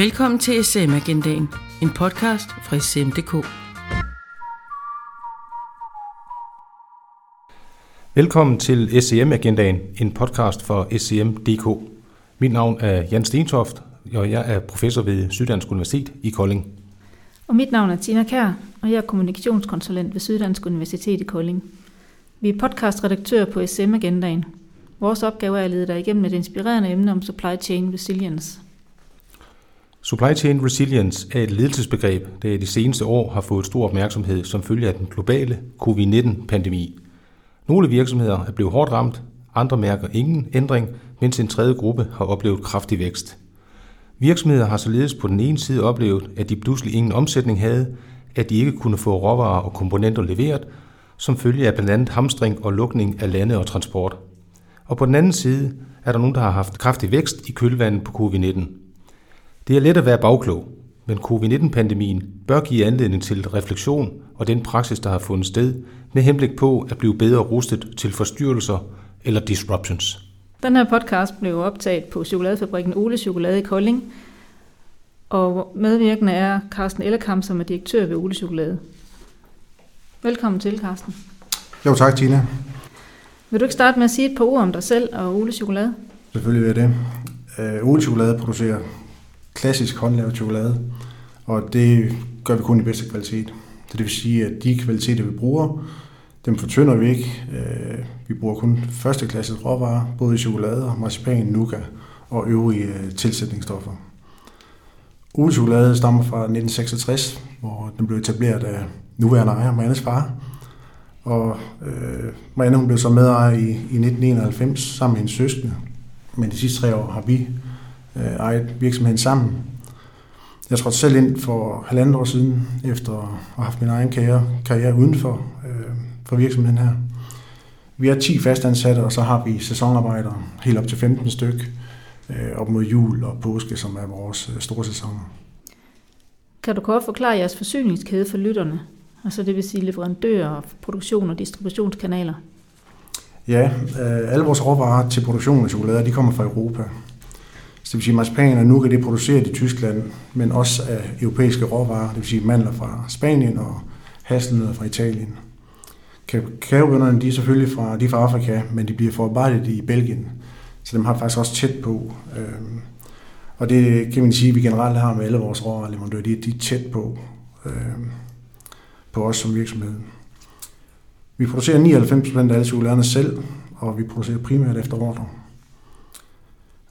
Velkommen til SM Agendaen, en podcast fra SM.dk. Velkommen til SCM Agendaen, en podcast for SCM.dk. Mit navn er Jan Stentoft, og jeg er professor ved Syddansk Universitet i Kolding. Og mit navn er Tina Kær, og jeg er kommunikationskonsulent ved Syddansk Universitet i Kolding. Vi er podcastredaktører på SM Agendaen. Vores opgave er at lede dig igennem et inspirerende emne om supply chain resilience. Supply chain resilience er et ledelsesbegreb, der i de seneste år har fået stor opmærksomhed som følge af den globale covid-19-pandemi. Nogle virksomheder er blevet hårdt ramt, andre mærker ingen ændring, mens en tredje gruppe har oplevet kraftig vækst. Virksomheder har således på den ene side oplevet, at de pludselig ingen omsætning havde, at de ikke kunne få råvarer og komponenter leveret, som følge af blandt andet hamstring og lukning af lande og transport. Og på den anden side er der nogen, der har haft kraftig vækst i kølvandet på covid-19. Det er let at være bagklog, men covid-19-pandemien bør give anledning til refleksion og den praksis, der har fundet sted, med henblik på at blive bedre rustet til forstyrrelser eller disruptions. Den her podcast blev optaget på chokoladefabrikken Ole Chokolade i Kolding, og medvirkende er Carsten Ellerkamp, som er direktør ved Ole Chokolade. Velkommen til, Carsten. Jo, tak Tina. Vil du ikke starte med at sige et par ord om dig selv og Ole Chokolade? Selvfølgelig vil jeg det. Uh, Ole Chokolade producerer klassisk håndlavet chokolade, og det gør vi kun i bedste kvalitet. Så det vil sige, at de kvaliteter, vi bruger, dem fortynder vi ikke. Øh, vi bruger kun første råvarer, både i chokolade, marcipan, nougat og øvrige øh, tilsætningsstoffer. Ole Chokolade stammer fra 1966, hvor den blev etableret af nuværende ejer, Mariannes far. Og øh, Marianne hun blev så medejer i, i 1991 sammen med hendes søskende. Men de sidste tre år har vi øh, ejet virksomheden sammen. Jeg trådte selv ind for halvandet år siden, efter at have haft min egen karriere, karriere uden for, øh, for virksomheden her. Vi er 10 fastansatte, og så har vi sæsonarbejdere, helt op til 15 styk, øh, op mod jul og påske, som er vores øh, store sæsoner. Kan du kort forklare jeres forsyningskæde for lytterne? Altså det vil sige leverandører, produktion og distributionskanaler? Ja, øh, alle vores råvarer til produktion af chokolade, de kommer fra Europa. Så det vil sige, marcipan og nougat, det produceret i Tyskland, men også af europæiske råvarer, det vil sige mandler fra Spanien og hasselnødder fra Italien. Kakaobønderne, de er selvfølgelig fra, de er fra Afrika, men de bliver forarbejdet i Belgien, så dem har faktisk også tæt på. Øhm, og det kan man sige, at vi generelt har med alle vores råvareleverandører, de, de er tæt på. Øhm, på os som virksomhed. Vi producerer 99% af alle chokoladerne selv, og vi producerer primært efter ordre.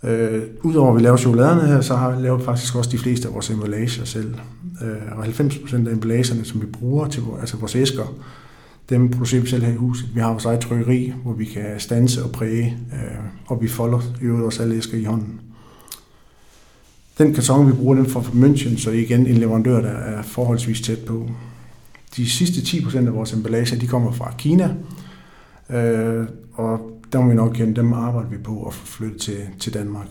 Øh, Udover at vi laver chokoladerne her, så har vi lavet faktisk også de fleste af vores emballager selv. Øh, og 90% af emballagerne, som vi bruger til altså vores æsker, dem producerer vi selv her i huset. Vi har vores eget trykkeri, hvor vi kan stanse og præge, øh, og vi folder i øvrigt også alle æsker i hånden. Den karton, vi bruger, den fra München, så igen en leverandør, der er forholdsvis tæt på. De sidste 10% af vores emballage, de kommer fra Kina, øh, og der må vi nok igen, dem arbejder vi på at flytte til, til Danmark.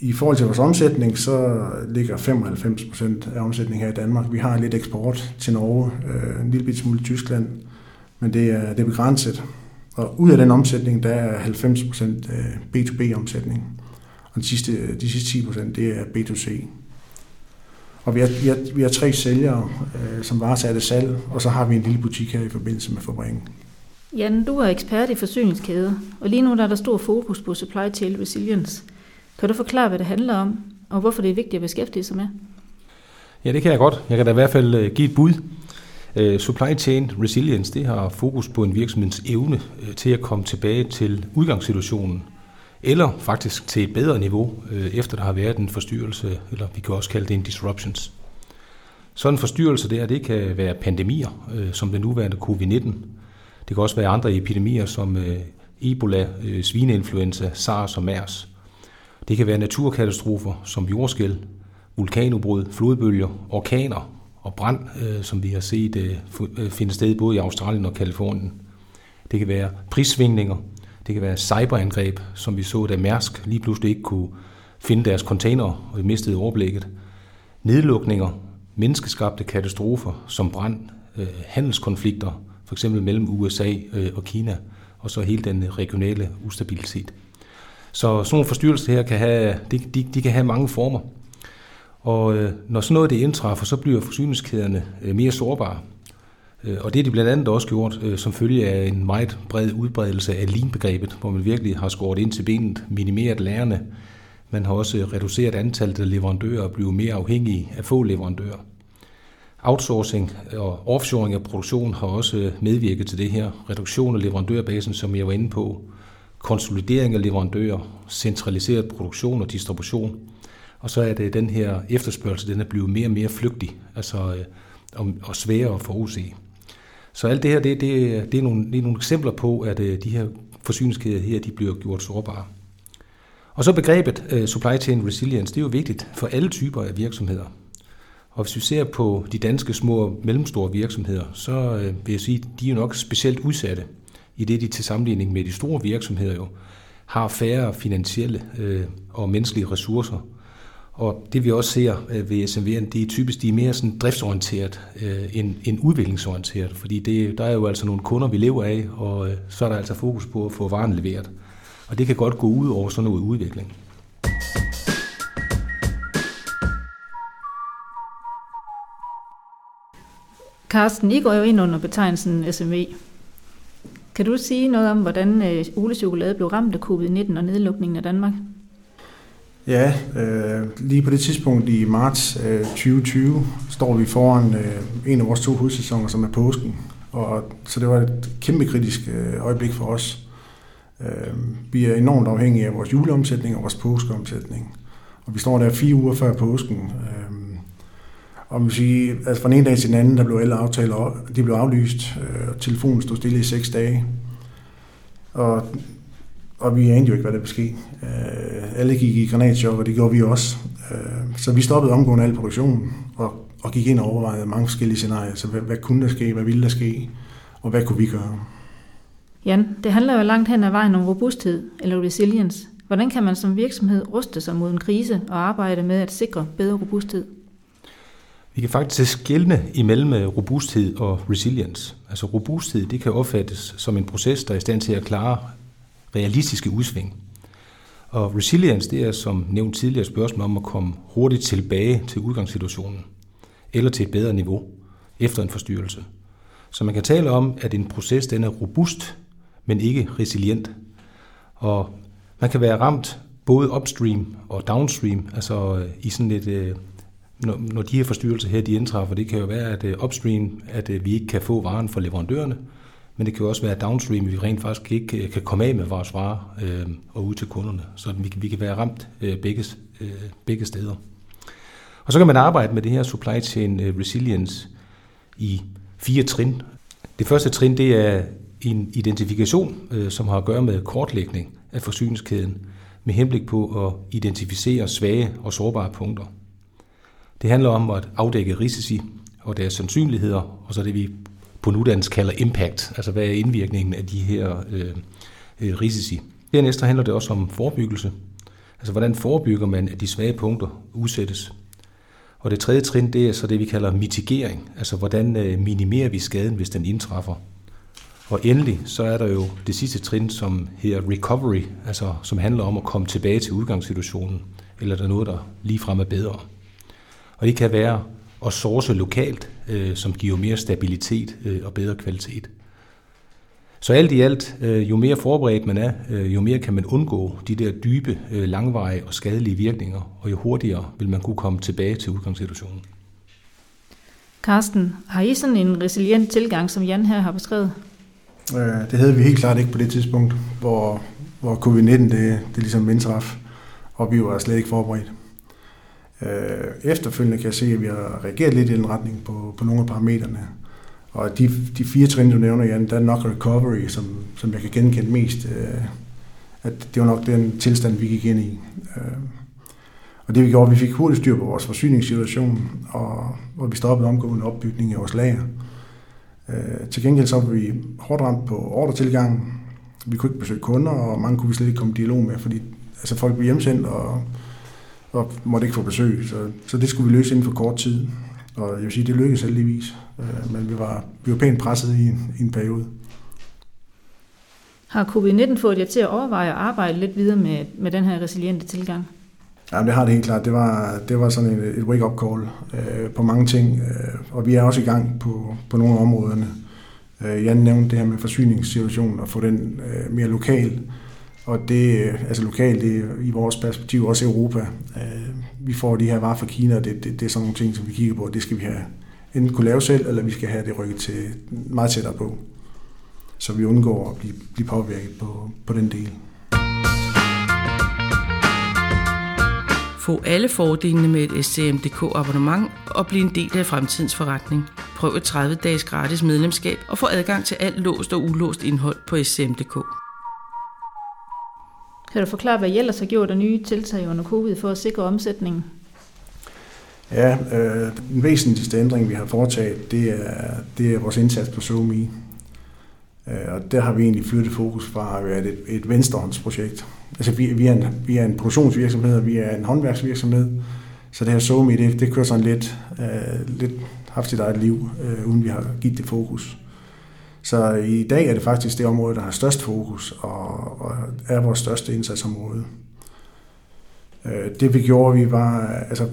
I forhold til vores omsætning, så ligger 95% af omsætningen her i Danmark. Vi har lidt eksport til Norge, øh, en lille smule til Tyskland, men det er, det er begrænset. Og ud af den omsætning, der er 90% øh, B2B-omsætning, og de sidste, de sidste 10% det er B2C. Og vi har, vi har, vi har tre sælgere, øh, som varetager det salg, og så har vi en lille butik her i forbindelse med fabrikken. Jan, du er ekspert i forsyningskæder, og lige nu der er der stor fokus på supply chain resilience. Kan du forklare, hvad det handler om, og hvorfor det er vigtigt at beskæftige sig med? Ja, det kan jeg godt. Jeg kan da i hvert fald øh, give et bud. Øh, supply chain resilience, det har fokus på en virksomheds evne øh, til at komme tilbage til udgangssituationen, eller faktisk til et bedre niveau, efter der har været en forstyrrelse, eller vi kan også kalde det en disruptions. Sådan en forstyrrelse der, det kan være pandemier, som den nuværende covid-19. Det kan også være andre epidemier, som øh, Ebola, øh, svineinfluenza, SARS og MERS. Det kan være naturkatastrofer som jordskæl, vulkanudbrud, flodbølger, orkaner og brand, øh, som vi har set finde sted både i Australien og Kalifornien. Det kan være prissvingninger, det kan være cyberangreb, som vi så, da Mærsk lige pludselig ikke kunne finde deres container og mistede overblikket. Nedlukninger, menneskeskabte katastrofer som brand, handelskonflikter, for eksempel mellem USA øh, og Kina, og så hele den regionale ustabilitet. Så sådan nogle forstyrrelser her kan have, de, de, de kan have mange former. Og øh, når sådan noget det indtræffer, så bliver forsyningskæderne øh, mere sårbare. Øh, og det er de blandt andet også gjort øh, som følge af en meget bred udbredelse af lean-begrebet, hvor man virkelig har skåret ind til benet, minimeret lærerne. Man har også reduceret antallet af leverandører og blevet mere afhængige af få leverandører. Outsourcing og offshoring af produktion har også medvirket til det her. Reduktion af leverandørbasen, som jeg var inde på. Konsolidering af leverandører, centraliseret produktion og distribution. Og så er det den her efterspørgsel, den er blevet mere og mere flygtig, altså øh, og, og sværere at forudse. Så alt det her, det, det, det, er, nogle, det er nogle eksempler på, at øh, de her forsyningskæder her, de bliver gjort sårbare. Og så begrebet uh, supply chain resilience, det er jo vigtigt for alle typer af virksomheder. Og hvis vi ser på de danske små og mellemstore virksomheder, så øh, vil jeg sige, at de er jo nok specielt udsatte, i det de til sammenligning med de store virksomheder jo har færre finansielle øh, og menneskelige ressourcer. Og det vi også ser øh, ved SMV'erne, det er typisk de er mere sådan driftsorienteret uh, end, end udviklingsorienteret, fordi det, der er jo altså nogle kunder, vi lever af, og så er der altså fokus på at få varen leveret. Og det kan godt gå ud over sådan noget udvikling. Carsten, I går jo ind under betegnelsen SMV. Kan du sige noget om, hvordan øh, Ole Chokolade blev ramt af covid-19 og nedlukningen af Danmark? Ja, øh, lige på det tidspunkt i marts øh, 2020 står vi foran øh, en af vores to hovedsæsoner, som er påsken. Og, så det var et kæmpe kritisk øh, øjeblik for os. Øh, vi er enormt afhængige af vores juleomsætning og vores påskeomsætning. Og vi står der fire uger før påsken. Øh, Øh, og man sige, altså fra den ene dag til den anden, der blev alle aftaler de blev aflyst. Øh, og telefonen stod stille i seks dage. Og, og vi anede jo ikke, hvad der ville ske. Øh, alle gik i granatchok, og det gjorde vi også. Øh, så vi stoppede omgående al produktionen og, og gik ind og overvejede mange forskellige scenarier. Så hvad, hvad kunne der ske? Hvad ville der ske? Og hvad kunne vi gøre? Jan, det handler jo langt hen ad vejen om robusthed eller resilience. Hvordan kan man som virksomhed ruste sig mod en krise og arbejde med at sikre bedre robusthed? Vi kan faktisk skelne imellem øh, robusthed og resilience. Altså robusthed, det kan opfattes som en proces, der er i stand til at klare realistiske udsving. Og resilience, det er som nævnt tidligere spørgsmål om at komme hurtigt tilbage til udgangssituationen, eller til et bedre niveau efter en forstyrrelse. Så man kan tale om, at en proces den er robust, men ikke resilient. Og man kan være ramt både upstream og downstream, altså øh, i sådan et, øh, når de her forstyrrelser her, de indtræffer, det kan jo være, at øh, upstream, at øh, vi ikke kan få varen fra leverandørerne, men det kan jo også være downstream, at vi rent faktisk ikke øh, kan komme af med vores varer øh, og ud til kunderne. Så vi, vi kan være ramt øh, begge, øh, begge steder. Og så kan man arbejde med det her supply chain resilience i fire trin. Det første trin, det er en identifikation, øh, som har at gøre med kortlægning af forsyningskæden, med henblik på at identificere svage og sårbare punkter. Det handler om at afdække risici og deres sandsynligheder, og så det vi på nudansk kalder impact, altså hvad er indvirkningen af de her øh, øh risici. Dernæst handler det også om forebyggelse, altså hvordan forebygger man, at de svage punkter udsættes. Og det tredje trin, det er så det, vi kalder mitigering, altså hvordan øh, minimerer vi skaden, hvis den indtræffer. Og endelig så er der jo det sidste trin, som hedder recovery, altså som handler om at komme tilbage til udgangssituationen, eller der er noget, der ligefrem er bedre. Og det kan være at source lokalt, øh, som giver mere stabilitet øh, og bedre kvalitet. Så alt i alt, øh, jo mere forberedt man er, øh, jo mere kan man undgå de der dybe, øh, langvarige og skadelige virkninger, og jo hurtigere vil man kunne komme tilbage til udgangssituationen. Carsten, har I sådan en resilient tilgang, som Jan her har beskrevet? Det havde vi helt klart ikke på det tidspunkt, hvor, hvor covid-19 det, det ligesom indtraf, og vi var slet ikke forberedt. Øh, efterfølgende kan jeg se, at vi har reageret lidt i den retning på, på nogle af parametrene. Og de, de fire trin, du nævner, Jan, der er nok recovery, som, som jeg kan genkende mest. Øh, at det var nok den tilstand, vi gik ind i. Øh, og det vi gjorde, vi fik hurtigt styr på vores forsyningssituation, og, og vi stoppede omgående opbygning af vores lager. Øh, til gengæld så var vi hårdt ramt på ordretilgangen. Vi kunne ikke besøge kunder, og mange kunne vi slet ikke komme i dialog med, fordi altså, folk blev hjemsendt og, og måtte ikke få besøg. Så, så det skulle vi løse inden for kort tid. Og jeg vil sige, det lykkedes heldigvis, øh, men vi var, vi var pænt presset i en, i en periode. Har covid-19 fået jer til at overveje at arbejde lidt videre med, med den her resiliente tilgang? Ja, det har det helt klart. Det var, det var sådan et, et wake-up call øh, på mange ting, øh, og vi er også i gang på, på nogle af områderne. Øh, Jan nævnte det her med forsyningssituationen og få den øh, mere lokal. Og det, øh, altså lokalt, det er i vores perspektiv også Europa. Øh, vi får de her varer fra Kina, og det, det, det er sådan nogle ting, som vi kigger på, det skal vi have enten kunne lave selv, eller vi skal have det rykket til meget tættere på. Så vi undgår at blive, blive påvirket på, på den del. Få alle fordelene med et SCMDK abonnement og bliv en del af fremtidens forretning. Prøv et 30 dages gratis medlemskab og få adgang til alt låst og ulåst indhold på SCM.dk. Kan du forklare, hvad I ellers har gjort af nye tiltag under covid for at sikre omsætningen? Ja, øh, den væsentligste ændring, vi har foretaget, det er, det er vores indsats på SoMe. Øh, og der har vi egentlig flyttet fokus fra at være et, et venstrehåndsprojekt. Altså vi, vi, er en, vi er en produktionsvirksomhed, og vi er en håndværksvirksomhed, så det her SoMe, det, det kører sådan lidt, øh, lidt haft sit eget liv, øh, uden vi har givet det fokus. Så i dag er det faktisk det område, der har størst fokus, og, og er vores største indsatsområde. Øh, det vi gjorde, vi var, altså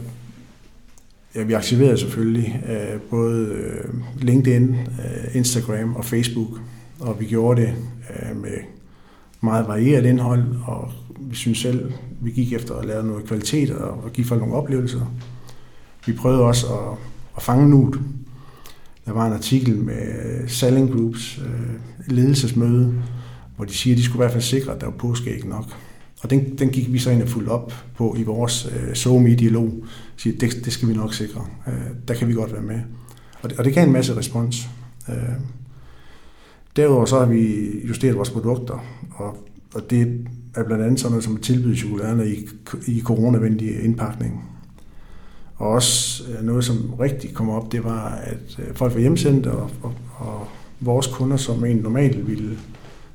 Ja, vi aktiverede selvfølgelig øh, både øh, LinkedIn, øh, Instagram og Facebook, og vi gjorde det øh, med meget varieret indhold, og vi synes selv, vi gik efter at lave noget kvalitet og, og give folk nogle oplevelser. Vi prøvede også at, at fange nuet. Der var en artikel med øh, Selling Groups øh, ledelsesmøde, hvor de siger, at de skulle i hvert fald sikre, at der var påskeæg nok. Og den, den gik vi så ind og fuldt op på i vores øh, SoMe-dialog. Siger, det, det skal vi nok sikre. Øh, der kan vi godt være med. Og det, og det gav en masse respons. Øh, derudover så har vi justeret vores produkter, og, og det er blandt andet sådan noget som at tilbyde chokoladerne i, i coronavenlig indpakning. Og også øh, noget, som rigtig kom op, det var, at øh, folk var hjemsendt, og, og, og vores kunder, som egentlig normalt ville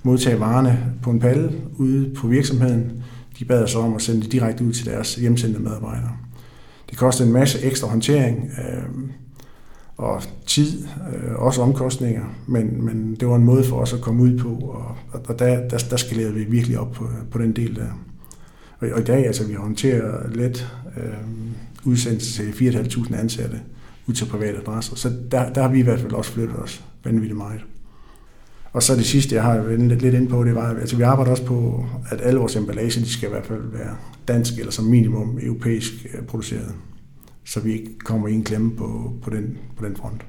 modtage varerne på en palle ude på virksomheden. De bad os om at sende det direkte ud til deres hjemsendte medarbejdere. Det kostede en masse ekstra håndtering øh, og tid, øh, også omkostninger, men, men det var en måde for os at komme ud på, og, og der, der, der skalerede vi virkelig op på, på den del der. Og, og i dag, altså vi håndterer let øh, udsendelse til 4.500 ansatte ud til private adresser, så der, der har vi i hvert fald også flyttet os vanvittigt meget. Og så det sidste, jeg har været lidt, ind på, det var, at altså, vi arbejder også på, at alle vores emballage, de skal i hvert fald være dansk eller som minimum europæisk øh, produceret. Så vi ikke kommer i en klemme på, på, den, på den front.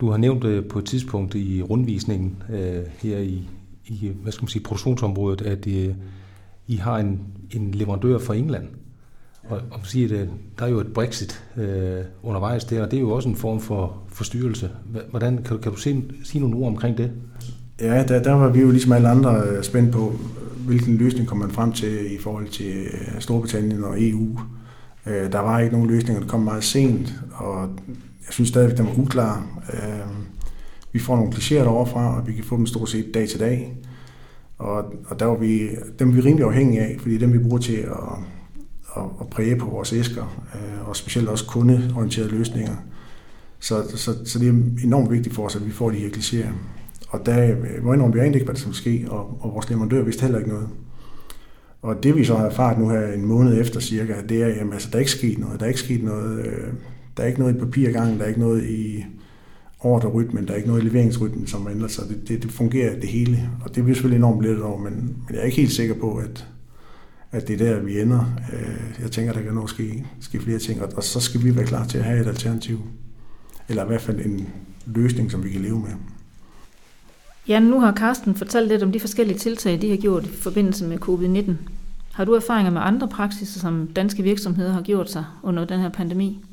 Du har nævnt øh, på et tidspunkt i rundvisningen øh, her i, i hvad skal man sige, produktionsområdet, at øh, i har en, en leverandør fra England. Og, og siger det, der er jo et Brexit øh, undervejs der, og det er jo også en form for forstyrrelse. Hvordan kan, kan du sige, sige nogle ord omkring det? Ja, der, der var vi jo ligesom alle andre øh, spændt på, hvilken løsning kom man frem til i forhold til øh, Storbritannien og EU. Øh, der var ikke nogen løsninger, der kom meget sent, og jeg synes stadigvæk, at den var uklar. Øh, vi får nogle klichéer overfra, og vi kan få dem stort set dag til dag. Og, og der var vi, dem er vi rimelig afhængige af, fordi dem vi bruger til at at, at præge på vores æsker, øh, og specielt også kundeorienterede løsninger. Så, så, så det er enormt vigtigt for os, at vi får de her klichéer. Og der øh, må indrømme, vi ikke, hvad der skal ske, og, og vores leverandør vidste heller ikke noget. Og det vi så har erfaret nu her en måned efter cirka, det er, at altså, der er ikke sket noget. Der er ikke sket noget, øh, der er ikke noget i papirgangen, der er ikke noget i ordrerytmen, der er ikke noget i leveringsrytmen, som ændrer sig. Det, det, det fungerer det hele, og det er vi selvfølgelig enormt lidt over, men, men jeg er ikke helt sikker på, at, at det er der, vi ender. Øh, jeg tænker, der kan nå ske, ske flere ting, og så skal vi være klar til at have et alternativ. Eller i hvert fald en løsning, som vi kan leve med. Ja, nu har Carsten fortalt lidt om de forskellige tiltag, de har gjort i forbindelse med covid-19. Har du erfaringer med andre praksiser, som danske virksomheder har gjort sig under den her pandemi?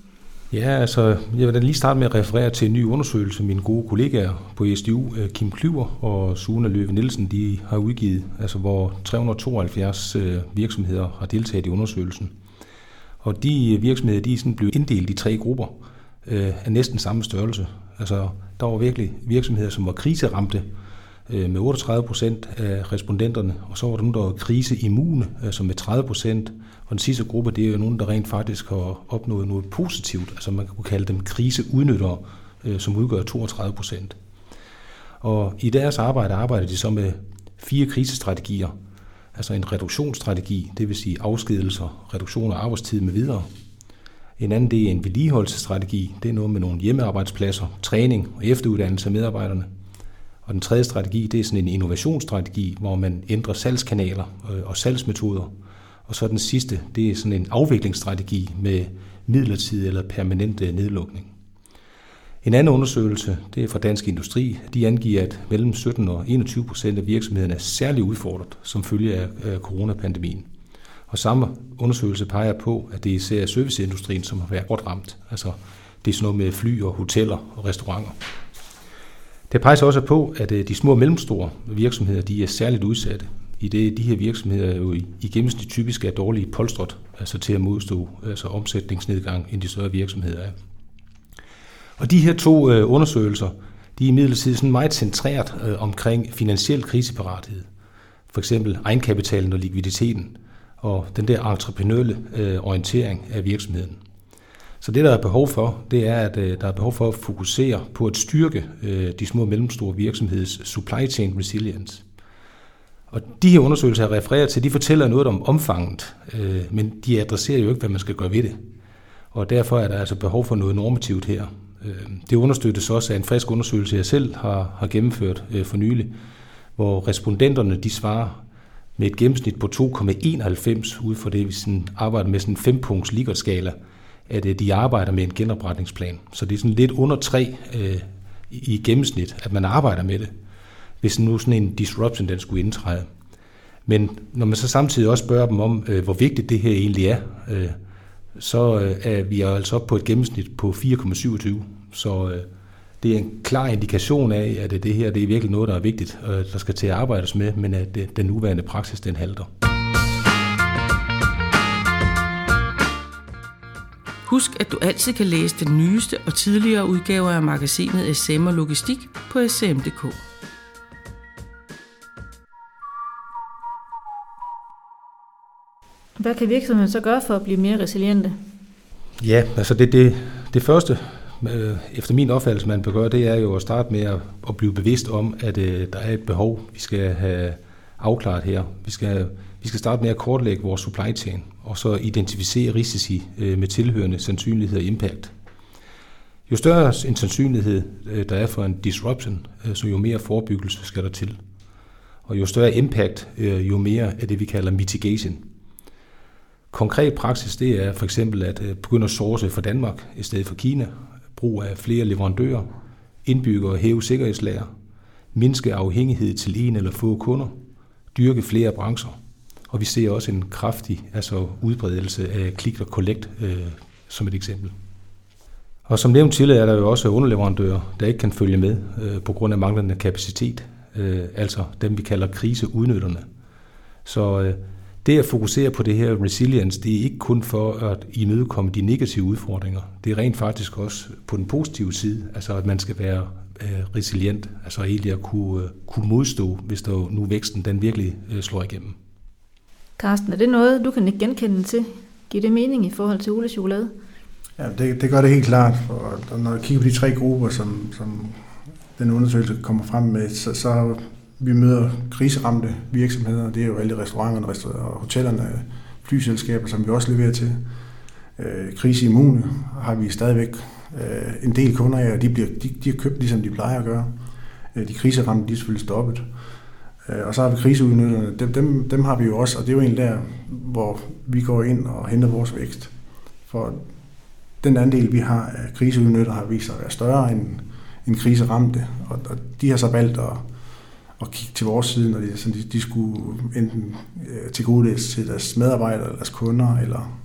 Ja, altså, jeg vil da lige starte med at referere til en ny undersøgelse, mine gode kollegaer på SDU, øh, Kim Klyver og Sune Løve Nielsen, de har udgivet, altså hvor 372 øh, virksomheder har deltaget i undersøgelsen. Og de øh, virksomheder, de er sådan blevet inddelt i tre grupper af næsten samme størrelse. Altså, der var virkelig virksomheder, som var kriseramte, Øh, med 38 procent af respondenterne, og så var der nogen, der var kriseimmune, altså øh, med 30 procent, og den sidste gruppe, det er jo nogen, der rent faktisk har opnået noget positivt. Altså man kan kalde dem kriseudnyttere, øh, som udgør 32 procent. Og i deres arbejde arbejder de så med fire krisestrategier, altså en reduktionsstrategi, det vil sige afskedelser, reduktion af arbejdstid med videre. En anden det er en vedligeholdelsesstrategi, det er noget med nogle hjemmearbejdspladser, træning og efteruddannelse af medarbejderne. Og den tredje strategi, det er sådan en innovationsstrategi, hvor man ændrer salgskanaler øh, og salgsmetoder. Og så den sidste, det er sådan en afviklingsstrategi med midlertidig eller permanent øh, nedlukning. En anden undersøgelse, det er fra Dansk Industri. De angiver, at mellem 17 og 21 procent af virksomhederne er særligt udfordret som følge af coronapandemien. Og samme undersøgelse peger på, at det er især serviceindustrien, som har været godt ramt. Altså det er sådan noget med fly og hoteller og restauranter. Det peger også på, at øh, de små og mellemstore virksomheder de er særligt udsatte, i det de her virksomheder jo i, i gennemsnit typisk er dårlige polstret, altså til at modstå altså omsætningsnedgang, end de større virksomheder er. Og de her to øh, undersøgelser, de er imidlertid sådan meget centreret øh, omkring finansiel kriseparathed. For eksempel egenkapitalen og likviditeten, og den der entreprenølle øh, orientering af virksomheden. Så det, der er behov for, det er, at øh, der er behov for at fokusere på at styrke øh, de små og mellemstore virksomheders supply chain resilience. Og de her undersøgelser, jeg refererer til, de fortæller noget om omfanget, øh, men de adresserer jo ikke, hvad man skal gøre ved det. Og derfor er der altså behov for noget normativt her. Det understøttes også af en frisk undersøgelse, jeg selv har, har gennemført for nylig, hvor respondenterne de svarer med et gennemsnit på 2,91 ud for det, vi sådan arbejder med sådan en fempunkts Likert-skala, at øh, de arbejder med en genopretningsplan. Så det er sådan lidt under 3 øh, i gennemsnit, at man arbejder med det, hvis nu sådan en disruption den skulle indtræde. Men når man så samtidig også spørger dem om, øh, hvor vigtigt det her egentlig er, øh, så øh, er vi altså op på et gennemsnit på 4,27. Så øh, det er en klar indikation af, at det her det er virkelig noget, der er vigtigt, øh, der skal til at arbejdes med, men at øh, den nuværende praksis den halter. Husk, at du altid kan læse den nyeste og tidligere udgaver af magasinet SM og Logistik på sm.dk. Hvad kan virksomheden så gøre for at blive mere resiliente? Ja, altså det, det, det første, øh, efter min opfattelse, man bør gøre, det er jo at starte med at, at blive bevidst om, at øh, der er et behov, vi skal have afklaret her. Vi skal, vi skal starte med at kortlægge vores supply chain, og så identificere risici øh, med tilhørende sandsynlighed og impact. Jo større en sandsynlighed øh, der er for en disruption, øh, så jo mere forebyggelse skal der til. Og jo større impact, jo mere er det, vi kalder mitigation. Konkret praksis det er for eksempel at begynde at source for Danmark i stedet for Kina, brug af flere leverandører, indbygge og hæve sikkerhedslager, mindske afhængighed til en eller få kunder, dyrke flere brancher. Og vi ser også en kraftig altså udbredelse af click og collect øh, som et eksempel. Og som nævnt tidligere er der jo også underleverandører, der ikke kan følge med øh, på grund af manglende kapacitet, øh, altså dem vi kalder kriseudnytterne. Så øh, det at fokusere på det her resilience, det er ikke kun for at imødekomme de negative udfordringer. Det er rent faktisk også på den positive side, altså at man skal være øh, resilient, altså egentlig at kunne, øh, kunne modstå, hvis der nu væksten den virkelig øh, slår igennem. Karsten, er det noget, du kan ikke genkende til? Giver det mening i forhold til Ole Chokolade? Ja, det, det gør det helt klart. Og når jeg kigger på de tre grupper, som, som den undersøgelse kommer frem med, så, så vi møder kriseramte virksomheder, det er jo alle restauranterne og hotellerne, flyselskaber, som vi også leverer til. Øh, kriseimmune har vi stadigvæk øh, en del kunder af, og de, bliver, de, de har købt ligesom de plejer at gøre. Øh, de kriseramte, de er selvfølgelig stoppet. Øh, og så har vi kriseudnytterne, dem, dem, dem har vi jo også, og det er jo en der, hvor vi går ind og henter vores vækst. For den andel, vi har af kriseudnytter, har vist sig at være større end, end kriseramte, og, og de har så valgt at at kigge til vores side, når de, så de, de skulle enten øh, til gode til deres medarbejdere eller deres kunder. Eller,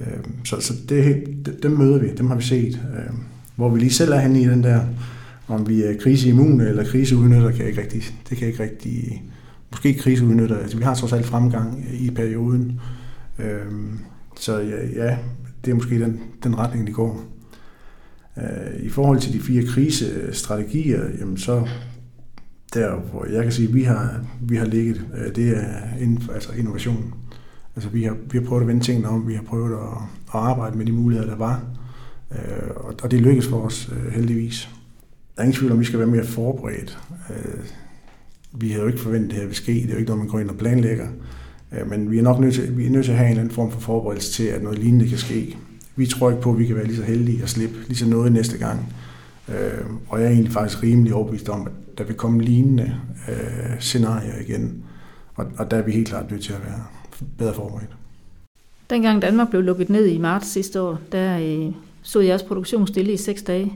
øh, så så det, dem møder vi, dem har vi set. Øh, hvor vi lige selv er henne i den der, om vi er kriseimmune eller kriseudnytter, kan jeg ikke rigtig, det kan jeg ikke rigtig, måske kriseudnytter, altså vi har trods alt fremgang i perioden. Øhm, så ja, ja, det er måske den, den retning, de går. Øh, I forhold til de fire krisestrategier, jamen så der, hvor jeg kan sige, at vi har, vi har ligget, øh, det er inden for, altså innovation. Altså vi har, vi har prøvet at vende tingene om, vi har prøvet at, at arbejde med de muligheder, der var, øh, og det lykkedes for os øh, heldigvis. Der er ingen tvivl om, at vi skal være mere forberedt. Øh, vi havde jo ikke forventet, at det her ville ske. Det er jo ikke noget, man går ind og planlægger. Øh, men vi er nok nødt til, vi er nødt til at have en eller anden form for forberedelse til, at noget lignende kan ske. Vi tror ikke på, at vi kan være lige så heldige at slippe lige så noget næste gang. Øh, og jeg er egentlig faktisk rimelig overbevist om, at der vil komme lignende øh, scenarier igen. Og, og der er vi helt klart nødt til at være bedre forberedt. Dengang Danmark blev lukket ned i marts sidste år, der øh, jeres produktion stille i seks dage.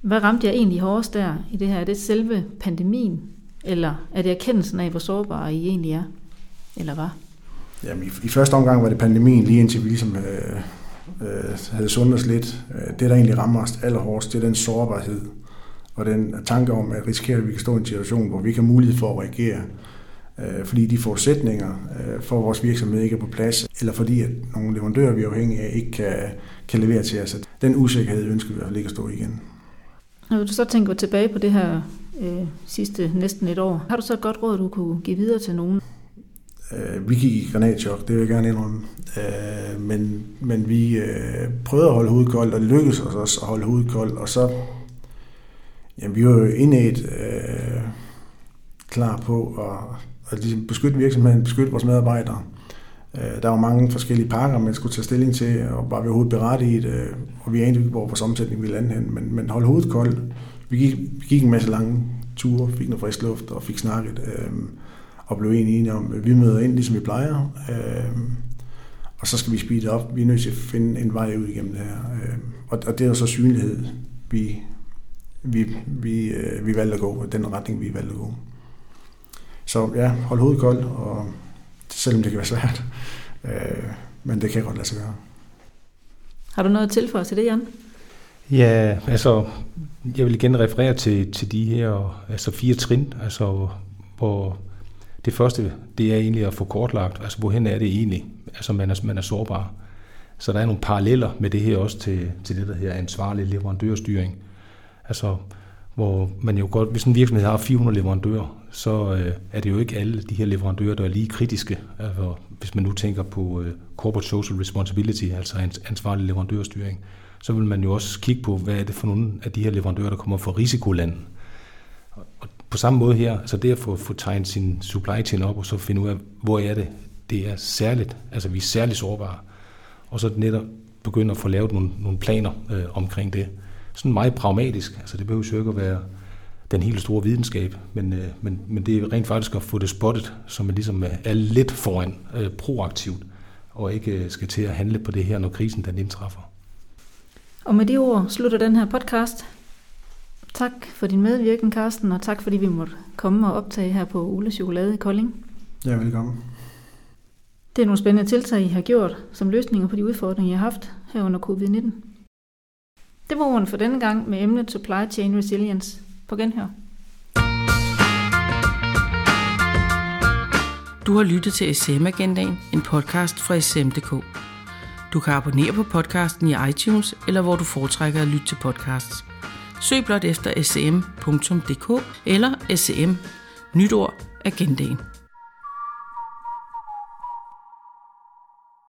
Hvad ramte jeg egentlig hårdest der i det her? Er det selve pandemien, eller er det erkendelsen af, hvor sårbare I egentlig er? Eller hvad? Jamen, i, i første omgang var det pandemien, lige indtil vi ligesom øh, øh, havde sundet os lidt. Øh, det, der egentlig rammer os allerhårdest, det er den sårbarhed og den tanke om, at risikerer, at vi kan stå i en situation, hvor vi ikke har mulighed for at reagere, øh, fordi de forudsætninger øh, for vores virksomhed ikke er på plads, eller fordi at nogle leverandører, vi er afhængige af, ikke kan, kan levere til os. Den usikkerhed ønsker vi i hvert fald ikke at stå igen. Når du så tænker tilbage på det her øh, sidste næsten et år, har du så et godt råd, du kunne give videre til nogen? Øh, vi gik i granatchok, det vil jeg gerne indrømme. Øh, men, men vi øh, prøvede at holde hovedet koldt, og det lykkedes os også at holde hovedet koldt. Og så, jamen, vi var jo indet øh, klar på at, at ligesom beskytte virksomheden, beskytte vores medarbejdere. Øh, der var mange forskellige pakker, man skulle tage stilling til, og var vi overhovedet berettiget, øh, og vi anede ikke, hvor vores omsætning ville lande hen, men, men hold hovedet koldt. Vi gik, vi gik en masse lange ture, fik noget frisk luft og fik snakket. Øh, og blev egentlig enige om, at vi møder ind, ligesom vi plejer, øh, og så skal vi speede op. Vi er nødt til at finde en vej ud igennem det her. Øh, og, og det er jo så synlighed, vi, vi, vi, øh, vi valgte at gå, den retning, vi valgte at gå. Så ja, hold hovedet koldt, og selvom det kan være svært, øh, men det kan godt lade sig gøre. Har du noget at tilføje til det, Jan? Ja, altså, jeg vil igen referere til, til de her altså fire trin, altså, hvor det første, det er egentlig at få kortlagt, altså hvorhen er det egentlig, altså man er, man er sårbar. Så der er nogle paralleller med det her også til, til det, der her ansvarlig leverandørstyring. Altså, hvor man jo godt, hvis en virksomhed har 400 leverandører, så øh, er det jo ikke alle de her leverandører, der er lige kritiske. Altså, hvis man nu tænker på øh, corporate social responsibility, altså ansvarlig leverandørstyring, så vil man jo også kigge på, hvad er det for nogle af de her leverandører, der kommer fra risikoland. Og på samme måde her, altså det at få, få tegnet sin supply chain op, og så finde ud af, hvor er det, det er særligt, altså vi er særligt sårbare. Og så netop begynde at få lavet nogle, nogle planer øh, omkring det. Sådan meget pragmatisk, altså det behøver jo ikke at være den helt store videnskab, men, øh, men, men det er rent faktisk at få det spottet, så man ligesom er lidt foran øh, proaktivt, og ikke øh, skal til at handle på det her, når krisen den indtræffer. Og med de ord slutter den her podcast. Tak for din medvirken, Carsten, og tak fordi vi måtte komme og optage her på Ule Chokolade i Kolding. Ja, velkommen. Det er nogle spændende tiltag, I har gjort som løsninger på de udfordringer, I har haft her under covid-19. Det var ordene for denne gang med emnet Supply Chain Resilience. På genhør. Du har lyttet til SM Agendaen, en podcast fra SM.dk. Du kan abonnere på podcasten i iTunes, eller hvor du foretrækker at lytte til podcasts. Søg blot efter sm.dk eller sm Nytord Agendaen.